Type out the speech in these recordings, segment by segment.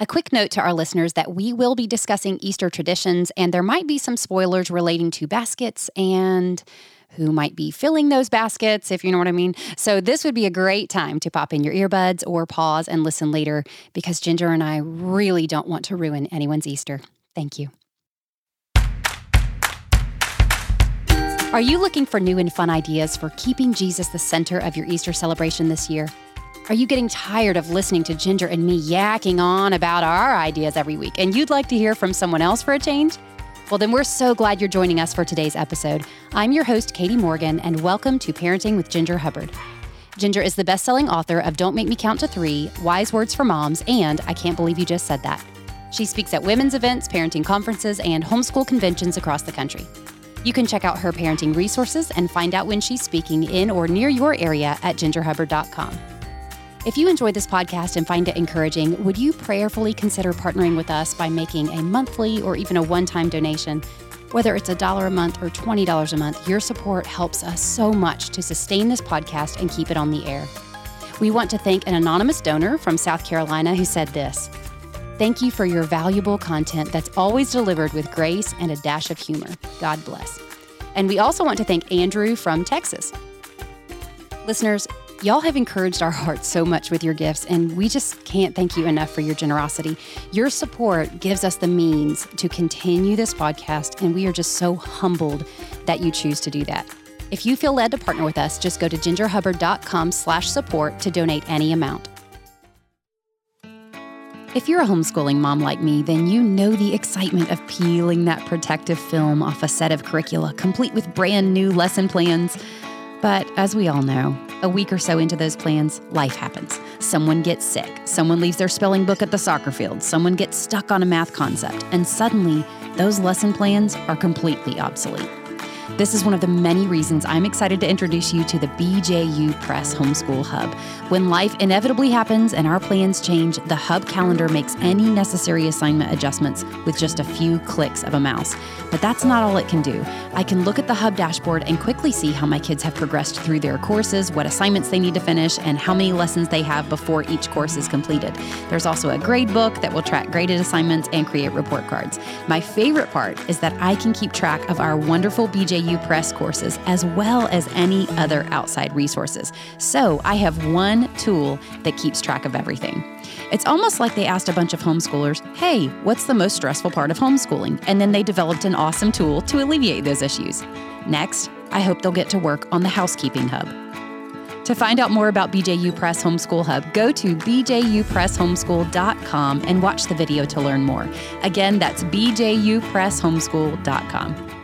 A quick note to our listeners that we will be discussing Easter traditions, and there might be some spoilers relating to baskets and who might be filling those baskets, if you know what I mean. So, this would be a great time to pop in your earbuds or pause and listen later because Ginger and I really don't want to ruin anyone's Easter. Thank you. Are you looking for new and fun ideas for keeping Jesus the center of your Easter celebration this year? Are you getting tired of listening to Ginger and me yakking on about our ideas every week and you'd like to hear from someone else for a change? Well, then we're so glad you're joining us for today's episode. I'm your host, Katie Morgan, and welcome to Parenting with Ginger Hubbard. Ginger is the best selling author of Don't Make Me Count to Three, Wise Words for Moms, and I Can't Believe You Just Said That. She speaks at women's events, parenting conferences, and homeschool conventions across the country. You can check out her parenting resources and find out when she's speaking in or near your area at gingerhubbard.com. If you enjoy this podcast and find it encouraging, would you prayerfully consider partnering with us by making a monthly or even a one time donation? Whether it's a dollar a month or $20 a month, your support helps us so much to sustain this podcast and keep it on the air. We want to thank an anonymous donor from South Carolina who said this Thank you for your valuable content that's always delivered with grace and a dash of humor. God bless. And we also want to thank Andrew from Texas. Listeners, Y'all have encouraged our hearts so much with your gifts, and we just can't thank you enough for your generosity. Your support gives us the means to continue this podcast, and we are just so humbled that you choose to do that. If you feel led to partner with us, just go to gingerhubbard.com slash support to donate any amount. If you're a homeschooling mom like me, then you know the excitement of peeling that protective film off a set of curricula, complete with brand new lesson plans. But as we all know, a week or so into those plans, life happens. Someone gets sick, someone leaves their spelling book at the soccer field, someone gets stuck on a math concept, and suddenly those lesson plans are completely obsolete. This is one of the many reasons I'm excited to introduce you to the BJU Press Homeschool Hub. When life inevitably happens and our plans change, the Hub calendar makes any necessary assignment adjustments with just a few clicks of a mouse. But that's not all it can do. I can look at the Hub dashboard and quickly see how my kids have progressed through their courses, what assignments they need to finish, and how many lessons they have before each course is completed. There's also a grade book that will track graded assignments and create report cards. My favorite part is that I can keep track of our wonderful BJU Press courses, as well as any other outside resources. So I have one tool that keeps track of everything. It's almost like they asked a bunch of homeschoolers, hey, what's the most stressful part of homeschooling? And then they developed an awesome tool to alleviate those issues. Next, I hope they'll get to work on the housekeeping hub. To find out more about BJU Press Homeschool Hub, go to bjupresshomeschool.com and watch the video to learn more. Again, that's bjupresshomeschool.com.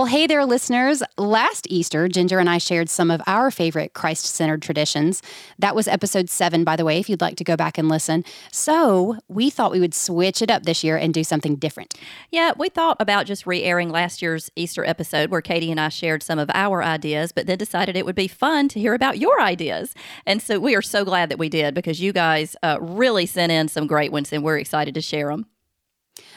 Well, hey there, listeners. Last Easter, Ginger and I shared some of our favorite Christ centered traditions. That was episode seven, by the way, if you'd like to go back and listen. So we thought we would switch it up this year and do something different. Yeah, we thought about just re airing last year's Easter episode where Katie and I shared some of our ideas, but then decided it would be fun to hear about your ideas. And so we are so glad that we did because you guys uh, really sent in some great ones and we're excited to share them.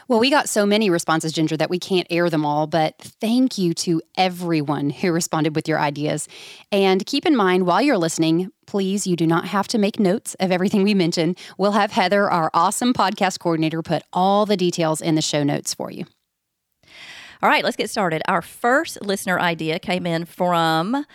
Well, we got so many responses, Ginger, that we can't air them all, but thank you to everyone who responded with your ideas. And keep in mind while you're listening, please, you do not have to make notes of everything we mention. We'll have Heather, our awesome podcast coordinator, put all the details in the show notes for you. All right, let's get started. Our first listener idea came in from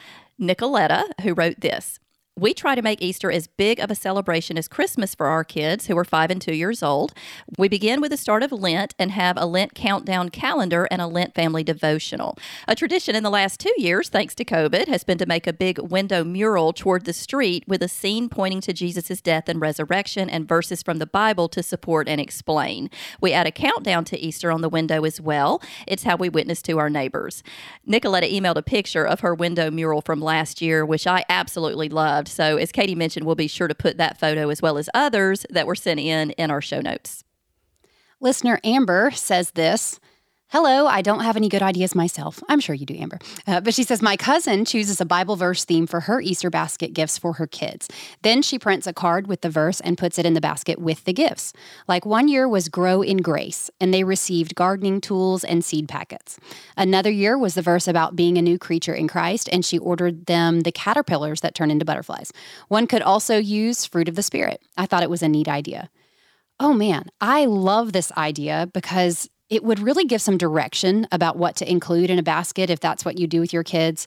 Nicoletta, who wrote this we try to make Easter as big of a celebration as Christmas for our kids who are five and two years old. We begin with the start of Lent and have a Lent countdown calendar and a Lent family devotional. A tradition in the last two years, thanks to COVID, has been to make a big window mural toward the street with a scene pointing to Jesus' death and resurrection and verses from the Bible to support and explain. We add a countdown to Easter on the window as well. It's how we witness to our neighbors. Nicoletta emailed a picture of her window mural from last year, which I absolutely loved. So, as Katie mentioned, we'll be sure to put that photo as well as others that were sent in in our show notes. Listener Amber says this Hello, I don't have any good ideas myself. I'm sure you do, Amber. Uh, but she says, My cousin chooses a Bible verse theme for her Easter basket gifts for her kids. Then she prints a card with the verse and puts it in the basket with the gifts. Like one year was Grow in Grace, and they received gardening tools and seed packets. Another year was the verse about being a new creature in Christ, and she ordered them the caterpillars that turn into butterflies. One could also use Fruit of the Spirit. I thought it was a neat idea. oh man, I love this idea because it would really give some direction about what to include in a basket if that's what you do with your kids.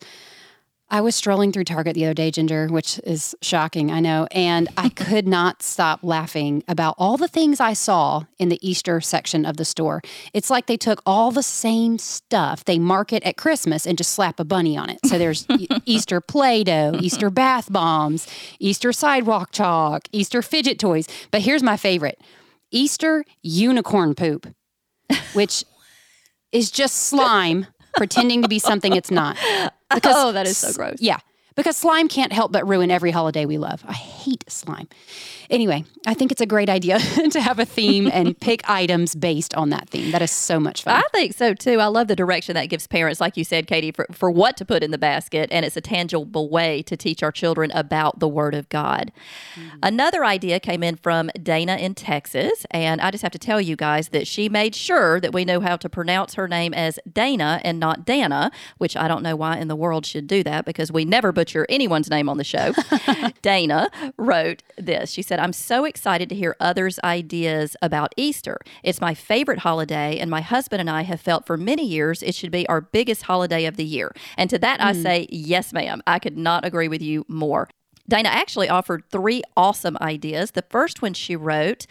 I was strolling through Target the other day, Ginger, which is shocking, I know, and I could not stop laughing about all the things I saw in the Easter section of the store. It's like they took all the same stuff they market at Christmas and just slap a bunny on it. So there's Easter Play Doh, Easter bath bombs, Easter sidewalk chalk, Easter fidget toys. But here's my favorite Easter unicorn poop, which is just slime pretending to be something it's not. Oh, because, oh, that is so gross. Yeah. Because slime can't help but ruin every holiday we love. I hate slime. Anyway, I think it's a great idea to have a theme and pick items based on that theme. That is so much fun. I think so too. I love the direction that gives parents, like you said, Katie, for, for what to put in the basket. And it's a tangible way to teach our children about the Word of God. Mm-hmm. Another idea came in from Dana in Texas. And I just have to tell you guys that she made sure that we know how to pronounce her name as Dana and not Dana, which I don't know why in the world should do that because we never butcher anyone's name on the show. Dana wrote this. She said, I'm so excited to hear others' ideas about Easter. It's my favorite holiday, and my husband and I have felt for many years it should be our biggest holiday of the year. And to that, mm. I hmm. say, yes, ma'am. I could not agree with you more. Dana actually offered three awesome ideas. The first one she wrote,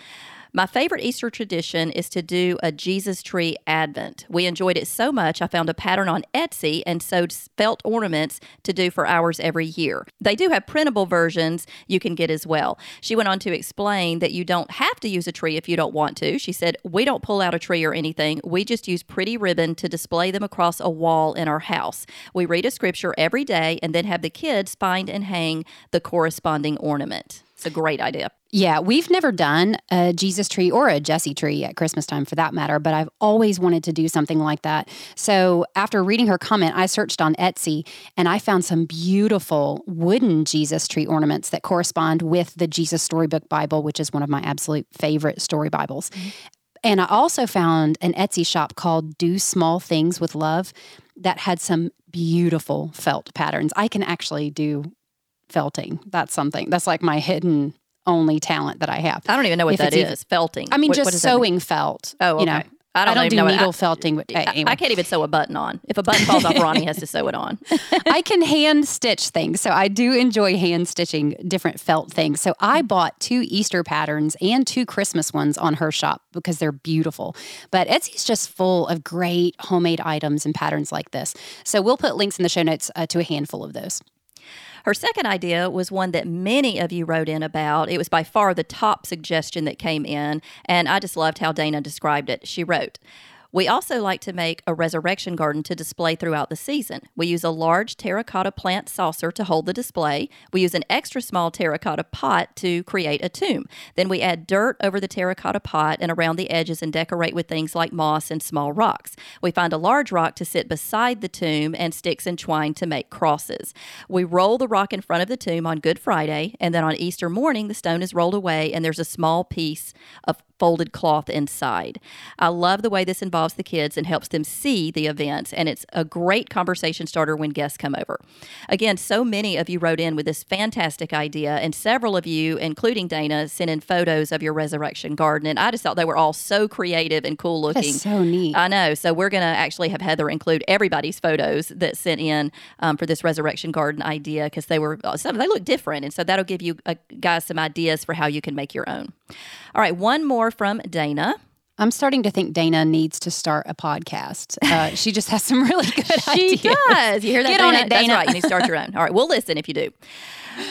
my favorite Easter tradition is to do a Jesus tree advent. We enjoyed it so much, I found a pattern on Etsy and sewed felt ornaments to do for ours every year. They do have printable versions you can get as well. She went on to explain that you don't have to use a tree if you don't want to. She said, We don't pull out a tree or anything. We just use pretty ribbon to display them across a wall in our house. We read a scripture every day and then have the kids find and hang the corresponding ornament. It's a great idea. Yeah, we've never done a Jesus tree or a Jesse tree at Christmas time for that matter, but I've always wanted to do something like that. So after reading her comment, I searched on Etsy and I found some beautiful wooden Jesus tree ornaments that correspond with the Jesus Storybook Bible, which is one of my absolute favorite story Bibles. Mm-hmm. And I also found an Etsy shop called Do Small Things with Love that had some beautiful felt patterns. I can actually do felting. That's something that's like my hidden only talent that I have. I don't even know what if that is. Even, felting. I mean, what, just what sewing felt. Oh, okay. You know, I don't, I don't do needle I, felting. With, anyway. I, can't even sew a button on. If a button falls off, Ronnie has to sew it on. I can hand stitch things. So I do enjoy hand stitching different felt things. So I bought two Easter patterns and two Christmas ones on her shop because they're beautiful. But Etsy's just full of great homemade items and patterns like this. So we'll put links in the show notes uh, to a handful of those. Her second idea was one that many of you wrote in about. It was by far the top suggestion that came in, and I just loved how Dana described it. She wrote, we also like to make a resurrection garden to display throughout the season. We use a large terracotta plant saucer to hold the display. We use an extra small terracotta pot to create a tomb. Then we add dirt over the terracotta pot and around the edges and decorate with things like moss and small rocks. We find a large rock to sit beside the tomb and sticks and twine to make crosses. We roll the rock in front of the tomb on Good Friday, and then on Easter morning, the stone is rolled away and there's a small piece of folded cloth inside. I love the way this involves the kids and helps them see the events, and it's a great conversation starter when guests come over. Again, so many of you wrote in with this fantastic idea, and several of you, including Dana, sent in photos of your resurrection garden, and I just thought they were all so creative and cool looking. That's so neat. I know. So we're going to actually have Heather include everybody's photos that sent in um, for this resurrection garden idea because they were uh, some they look different, and so that'll give you uh, guys some ideas for how you can make your own. All right, one more from Dana. I'm starting to think Dana needs to start a podcast. Uh, she just has some really good she ideas. She does. You hear that? Get Dana? on it, Dana. That's right. You need to start your own. All right, we'll listen if you do.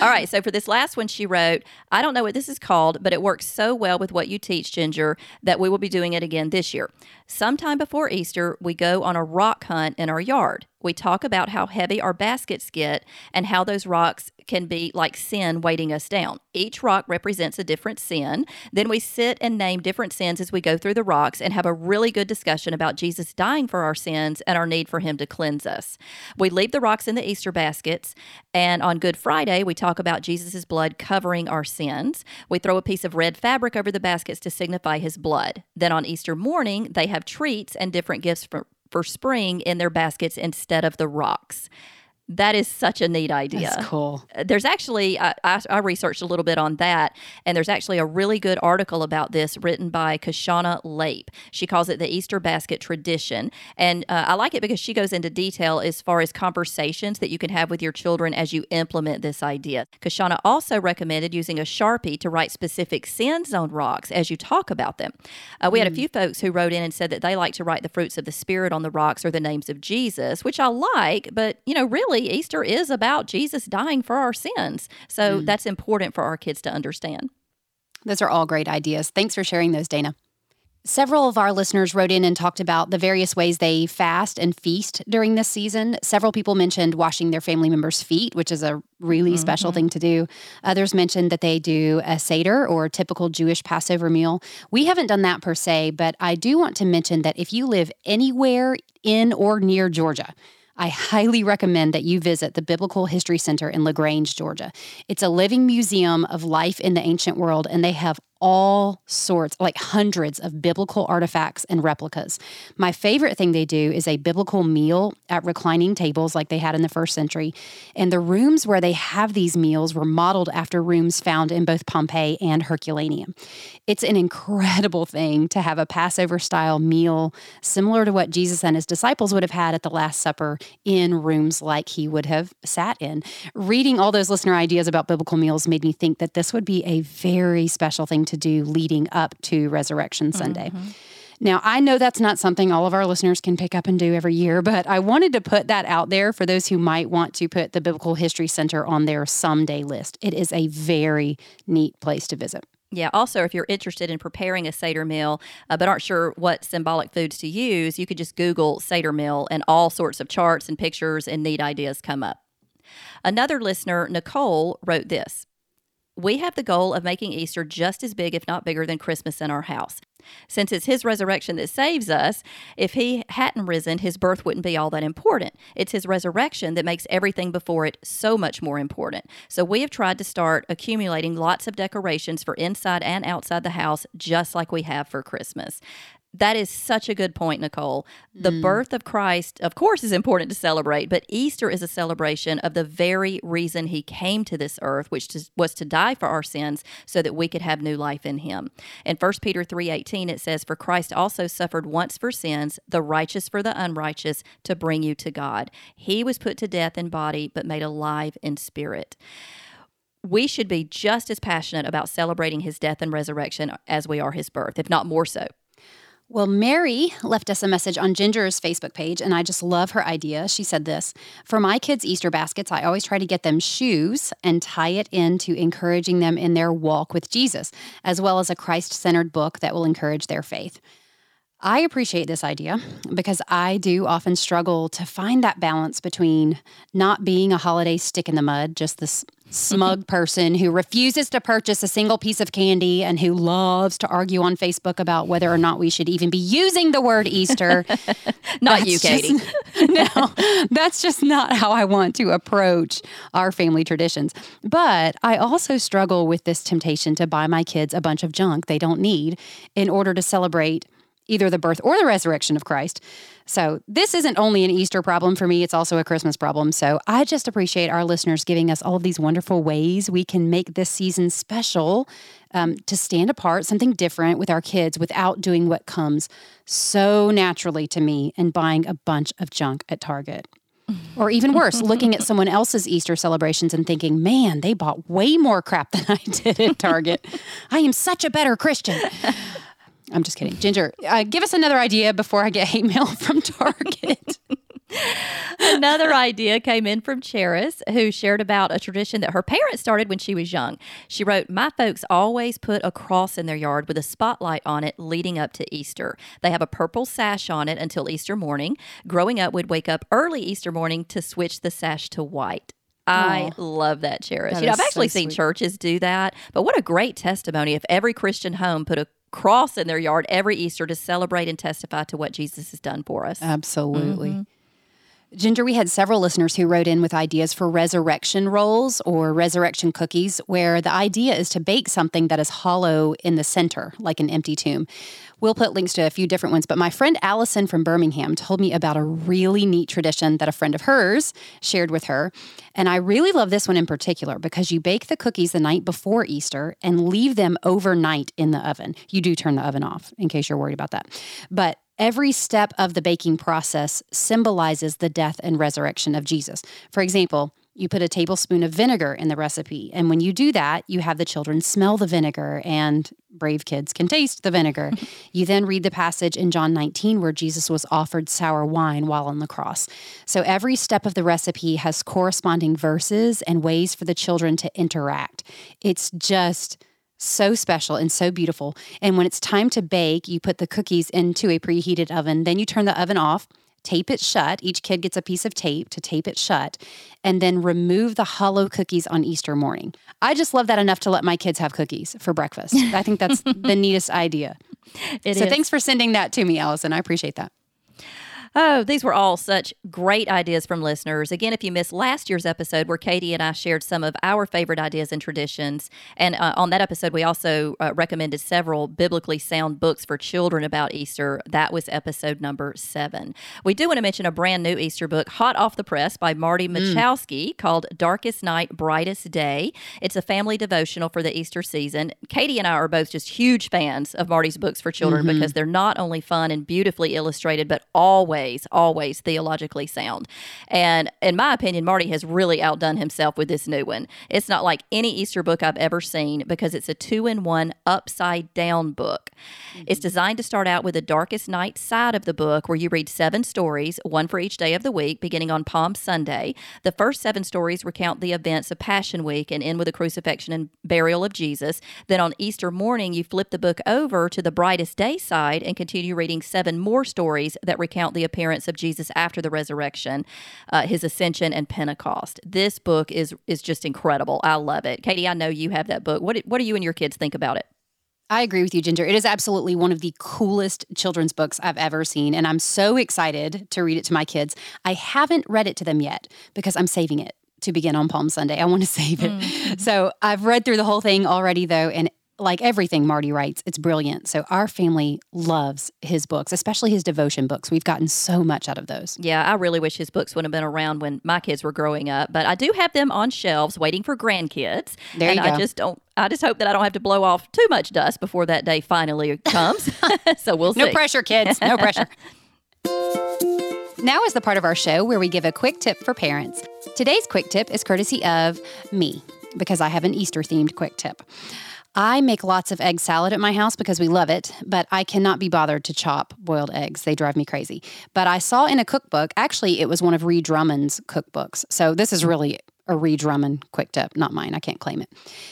All right, so for this last one, she wrote, I don't know what this is called, but it works so well with what you teach, Ginger, that we will be doing it again this year. Sometime before Easter, we go on a rock hunt in our yard. We talk about how heavy our baskets get and how those rocks can be like sin weighting us down. Each rock represents a different sin. Then we sit and name different sins as we go through the rocks and have a really good discussion about Jesus dying for our sins and our need for him to cleanse us. We leave the rocks in the Easter baskets, and on Good Friday, we talk about Jesus' blood covering our sins. We throw a piece of red fabric over the baskets to signify his blood. Then on Easter morning, they have treats and different gifts for, for spring in their baskets instead of the rocks. That is such a neat idea. That's cool. There's actually, I, I, I, researched a little bit on that, and there's actually a really good article about this written by Kashana Lape. She calls it the Easter basket tradition. And uh, I like it because she goes into detail as far as conversations that you can have with your children as you implement this idea. Kashana also recommended using a Sharpie to write specific sins on rocks as you talk about them. Uh, we mm. had a hmm. few folks who wrote in and said that they like to write the fruits of the Spirit on the rocks or the names of Jesus, which I like, but, you know, really, really, Easter is about Jesus dying for our sins. So mm. that's important for our kids to understand. Those are all great ideas. Thanks for sharing those, Dana. Several of our listeners wrote in and talked about the various ways they fast and feast during this season. Several people mentioned washing their family members' feet, which is a really mm-hmm. special thing to do. Others mentioned that they do a Seder or typical Jewish Passover meal. We haven't done that per se, but I do want to mention that if you live anywhere in or near Georgia, I highly recommend that you visit the Biblical History Center in LaGrange, Georgia. It's a living museum of life in the ancient world, and they have all sorts, like hundreds of biblical artifacts and replicas. My favorite thing they do is a biblical meal at reclining tables like they had in the first century. And the rooms where they have these meals were modeled after rooms found in both Pompeii and Herculaneum. It's an incredible thing to have a Passover style meal similar to what Jesus and his disciples would have had at the Last Supper in rooms like he would have sat in. Reading all those listener ideas about biblical meals made me think that this would be a very special thing to do leading up to Resurrection Sunday. Mm-hmm. Now, I know that's not something all of our listeners can pick up and do every year, but I wanted to put that out there for those who might want to put the Biblical History Center on their someday list. It is a very neat place to visit. Yeah. Also, if you're interested in preparing a Seder meal, uh, but aren't sure what symbolic foods to use, you could just Google Seder meal and all sorts of charts and pictures and neat ideas come up. Another listener, Nicole, wrote this we have the goal of making Easter just as big, if not bigger, than Christmas in our house. Since it's his resurrection that saves us, if he hadn't risen, his birth wouldn't be all that important. It's his resurrection that makes everything before it so much more important. So we have tried to start accumulating lots of decorations for inside and outside the house, just like we have for Christmas. That is such a good point, Nicole. The mm. birth of Christ, of course, is important to celebrate, but Easter is a celebration of the very reason he came to this earth, which was to die for our sins so that we could have new life in him. In 1 Peter 3:18 it says, "For Christ also suffered once for sins, the righteous for the unrighteous, to bring you to God. He was put to death in body, but made alive in spirit." we should be just as passionate about celebrating his death and resurrection as we are his birth, if not more so. Well, Mary left us a message on Ginger's Facebook page, and I just love her idea. She said this For my kids' Easter baskets, I always try to get them shoes and tie it into encouraging them in their walk with Jesus, as well as a Christ centered book that will encourage their faith. I appreciate this idea because I do often struggle to find that balance between not being a holiday stick in the mud, just this mm-hmm. smug person who refuses to purchase a single piece of candy and who loves to argue on Facebook about whether or not we should even be using the word Easter. not you, Katie. Just, no, that's just not how I want to approach our family traditions. But I also struggle with this temptation to buy my kids a bunch of junk they don't need in order to celebrate either the birth or the resurrection of Christ. So, this isn't only an Easter problem for me, it's also a Christmas problem. So, I just appreciate our listeners giving us all of these wonderful ways we can make this season special um, to stand apart, something different with our kids without doing what comes so naturally to me and buying a bunch of junk at Target. Or even worse, looking at someone else's Easter celebrations and thinking, man, they bought way more crap than I did at Target. I am such a better Christian. I'm just kidding. Ginger, uh, give us another idea before I get hate mail from Target. Another idea came in from Cheris, who shared about a tradition that her parents started when she was young. She wrote, My folks always put a cross in their yard with a spotlight on it leading up to Easter. They have a purple sash on it until Easter morning. Growing up, we'd wake up early Easter morning to switch the sash to white. I love that, Cheris. That you know, I've actually so seen churches do that, but what a great testimony if every Christian home put a cross in their yard every Easter to celebrate and testify to what Jesus has done for us. Absolutely. Mm-hmm. Ginger, we had several listeners who wrote in with ideas for resurrection rolls or resurrection cookies, where the idea is to bake something that is hollow in the center, like an empty tomb. We'll put links to a few different ones, but my friend Allison from Birmingham told me about a really neat tradition that a friend of hers shared with her. And I really love this one in particular because you bake the cookies the night before Easter and leave them overnight in the oven. You do turn the oven off in case you're worried about that. But Every step of the baking process symbolizes the death and resurrection of Jesus. For example, you put a tablespoon of vinegar in the recipe. And when you do that, you have the children smell the vinegar, and brave kids can taste the vinegar. you then read the passage in John 19 where Jesus was offered sour wine while on the cross. So every step of the recipe has corresponding verses and ways for the children to interact. It's just so special and so beautiful. And when it's time to bake, you put the cookies into a preheated oven. Then you turn the oven off, tape it shut. Each kid gets a piece of tape to tape it shut, and then remove the hollow cookies on Easter morning. I just love that enough to let my kids have cookies for breakfast. I think that's the neatest idea. It so is. thanks for sending that to me, Allison. I appreciate that. Oh, these were all such great ideas from listeners. Again, if you missed last year's episode where Katie and I shared some of our favorite ideas and traditions, and uh, on that episode, we also uh, recommended several biblically sound books for children about Easter. That was episode number seven. We do want to mention a brand new Easter book, hot off the press by Marty mm. Machowski, mm. called Darkest Night, Brightest Day. It's a family devotional for the Easter season. Katie and I are both just huge fans of Marty's books for children mm-hmm. because they're not only fun and beautifully illustrated, but always always, always theologically sound. And in my opinion, Marty has really outdone himself with this new one. It's not like any Easter book I've ever seen because it's a two in one upside down book. Mm-hmm. It's designed to start out with the darkest night side of the book where you read seven stories, one for each day of the week, beginning on Palm Sunday. The first seven stories recount the events of Passion Week and end with the crucifixion and burial of Jesus. Then on Easter morning, you flip the book over to the brightest day side and continue reading seven more stories that recount the appearance of Jesus after the resurrection, uh, his ascension, and Pentecost. This book is is just incredible. I love it. Katie, I know you have that book. What what do you and your kids think about it? I agree with you, Ginger. It is absolutely one of the coolest children's books I've ever seen, and I'm so excited to read it to my kids. I haven't read it to them yet because I'm saving it to begin on Palm Sunday. I want to save it. Mm. So I've read through the whole thing already, though, and like everything Marty writes, it's brilliant. So our family loves his books, especially his devotion books. We've gotten so much out of those. Yeah, I really wish his books would have been around when my kids were growing up, but I do have them on shelves waiting for grandkids. There and you go. I just don't I just hope that I don't have to blow off too much dust before that day finally comes. so we'll see. No pressure, kids. No pressure. Now is the part of our show where we give a quick tip for parents. Today's quick tip is courtesy of me because I have an Easter themed quick tip. I make lots of egg salad at my house because we love it, but I cannot be bothered to chop boiled eggs. They drive me crazy. But I saw in a cookbook, actually, it was one of Ree Drummond's cookbooks. So this is really a Ree Drummond quick tip, not mine. I can't claim it.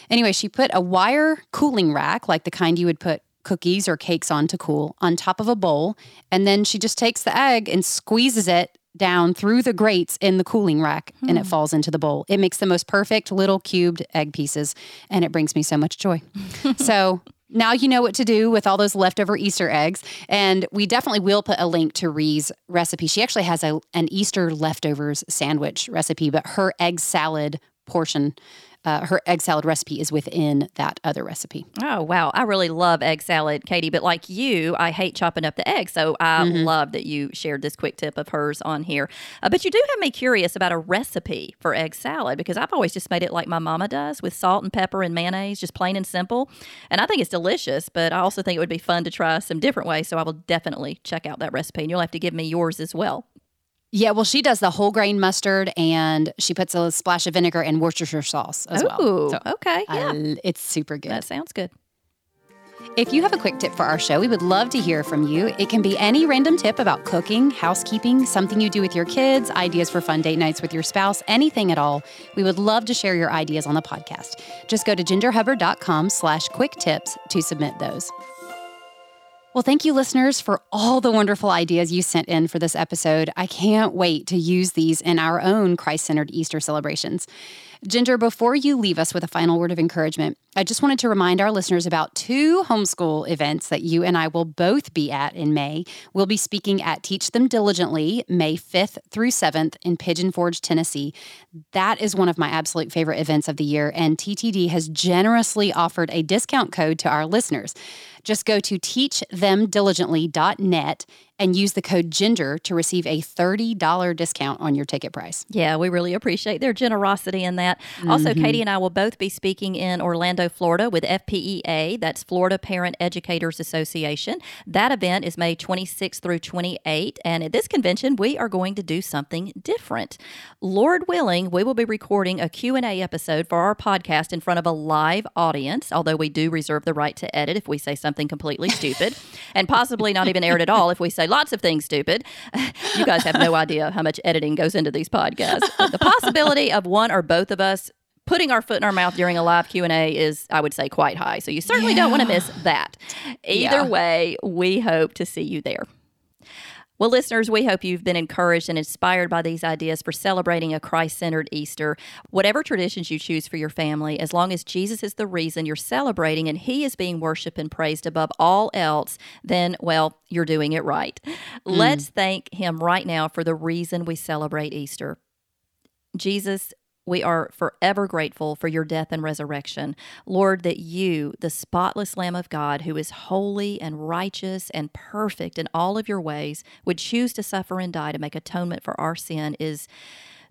Anyway, she put a wire cooling rack, like the kind you would put cookies or cakes on to cool, on top of a bowl. And then she just takes the egg and squeezes it down through the grates in the cooling rack and it hmm. falls into the bowl. It makes the most perfect little cubed egg pieces and it brings me so much joy. so now you know what to do with all those leftover Easter eggs. And we definitely will put a link to Ree's recipe. She actually has a, an Easter leftovers sandwich recipe, but her egg salad portion uh, her egg salad recipe is within that other recipe. Oh, wow. I really love egg salad, Katie, but like you, I hate chopping up the egg. So I mm-hmm. love that you shared this quick tip of hers on here. Uh, but you do have me curious about a recipe for egg salad because I've always just made it like my mama does with salt and pepper and mayonnaise, just plain and simple. And I think it's delicious, but I also think it would be fun to try some different ways. So I will definitely check out that recipe and you'll have to give me yours as well. Yeah, well, she does the whole grain mustard and she puts a splash of vinegar and Worcestershire sauce as Ooh, well. So okay. Yeah. it's super good. That sounds good. If you have a quick tip for our show, we would love to hear from you. It can be any random tip about cooking, housekeeping, something you do with your kids, ideas for fun date nights with your spouse, anything at all. We would love to share your ideas on the podcast. Just go to gingerhubbard.com slash quick tips to submit those. Well, thank you, listeners, for all the wonderful ideas you sent in for this episode. I can't wait to use these in our own Christ centered Easter celebrations. Ginger, before you leave us with a final word of encouragement, I just wanted to remind our listeners about two homeschool events that you and I will both be at in May. We'll be speaking at Teach Them Diligently, May 5th through 7th in Pigeon Forge, Tennessee. That is one of my absolute favorite events of the year, and TTD has generously offered a discount code to our listeners. Just go to teachthemdiligently.net and use the code GINGER to receive a $30 discount on your ticket price. Yeah, we really appreciate their generosity in that. Mm-hmm. Also, Katie and I will both be speaking in Orlando, Florida with FPEA, that's Florida Parent Educators Association. That event is May 26th through 28, and at this convention we are going to do something different. Lord willing, we will be recording a Q&A episode for our podcast in front of a live audience, although we do reserve the right to edit if we say something completely stupid and possibly not even aired at all if we say lots of things stupid. You guys have no idea how much editing goes into these podcasts. the possibility of one or both of us putting our foot in our mouth during a live q&a is i would say quite high so you certainly yeah. don't want to miss that either yeah. way we hope to see you there well, listeners, we hope you've been encouraged and inspired by these ideas for celebrating a Christ centered Easter. Whatever traditions you choose for your family, as long as Jesus is the reason you're celebrating and He is being worshiped and praised above all else, then, well, you're doing it right. Mm. Let's thank Him right now for the reason we celebrate Easter. Jesus, we are forever grateful for your death and resurrection. Lord, that you, the spotless Lamb of God, who is holy and righteous and perfect in all of your ways, would choose to suffer and die to make atonement for our sin is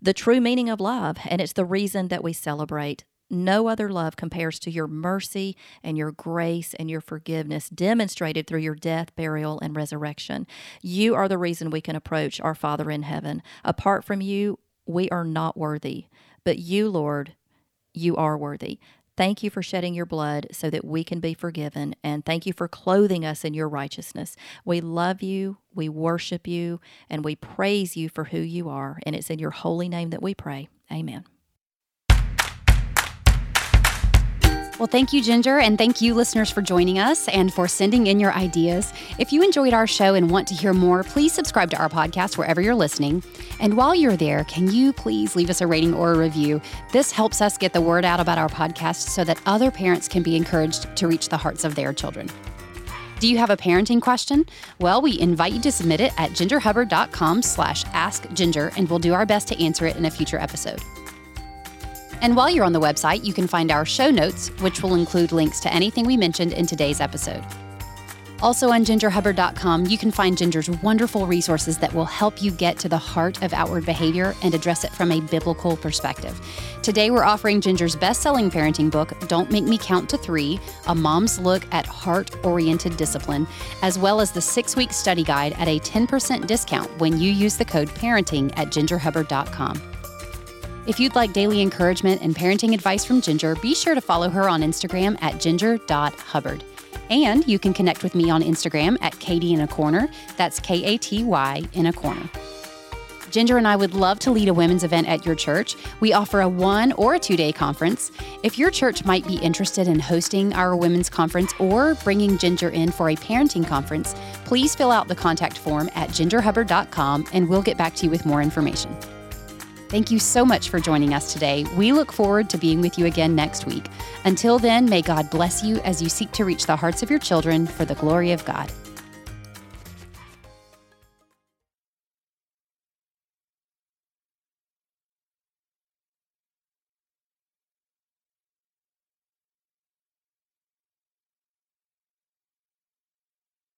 the true meaning of love. And it's the reason that we celebrate. No other love compares to your mercy and your grace and your forgiveness demonstrated through your death, burial, and resurrection. You are the reason we can approach our Father in heaven. Apart from you, we are not worthy. But you, Lord, you are worthy. Thank you for shedding your blood so that we can be forgiven. And thank you for clothing us in your righteousness. We love you, we worship you, and we praise you for who you are. And it's in your holy name that we pray. Amen. Well, thank you, Ginger, and thank you, listeners, for joining us and for sending in your ideas. If you enjoyed our show and want to hear more, please subscribe to our podcast wherever you're listening. And while you're there, can you please leave us a rating or a review? This helps us get the word out about our podcast so that other parents can be encouraged to reach the hearts of their children. Do you have a parenting question? Well, we invite you to submit it at gingerhubbard.com slash askginger, and we'll do our best to answer it in a future episode. And while you're on the website, you can find our show notes, which will include links to anything we mentioned in today's episode. Also on gingerhubbard.com, you can find Ginger's wonderful resources that will help you get to the heart of outward behavior and address it from a biblical perspective. Today, we're offering Ginger's best selling parenting book, Don't Make Me Count to Three A Mom's Look at Heart Oriented Discipline, as well as the six week study guide at a 10% discount when you use the code parenting at gingerhubbard.com. If you'd like daily encouragement and parenting advice from Ginger, be sure to follow her on Instagram at ginger.hubbard. And you can connect with me on Instagram at Katy in a Corner. That's K A T Y in a corner. Ginger and I would love to lead a women's event at your church. We offer a one or a two day conference. If your church might be interested in hosting our women's conference or bringing Ginger in for a parenting conference, please fill out the contact form at gingerhubbard.com and we'll get back to you with more information. Thank you so much for joining us today. We look forward to being with you again next week. Until then, may God bless you as you seek to reach the hearts of your children for the glory of God.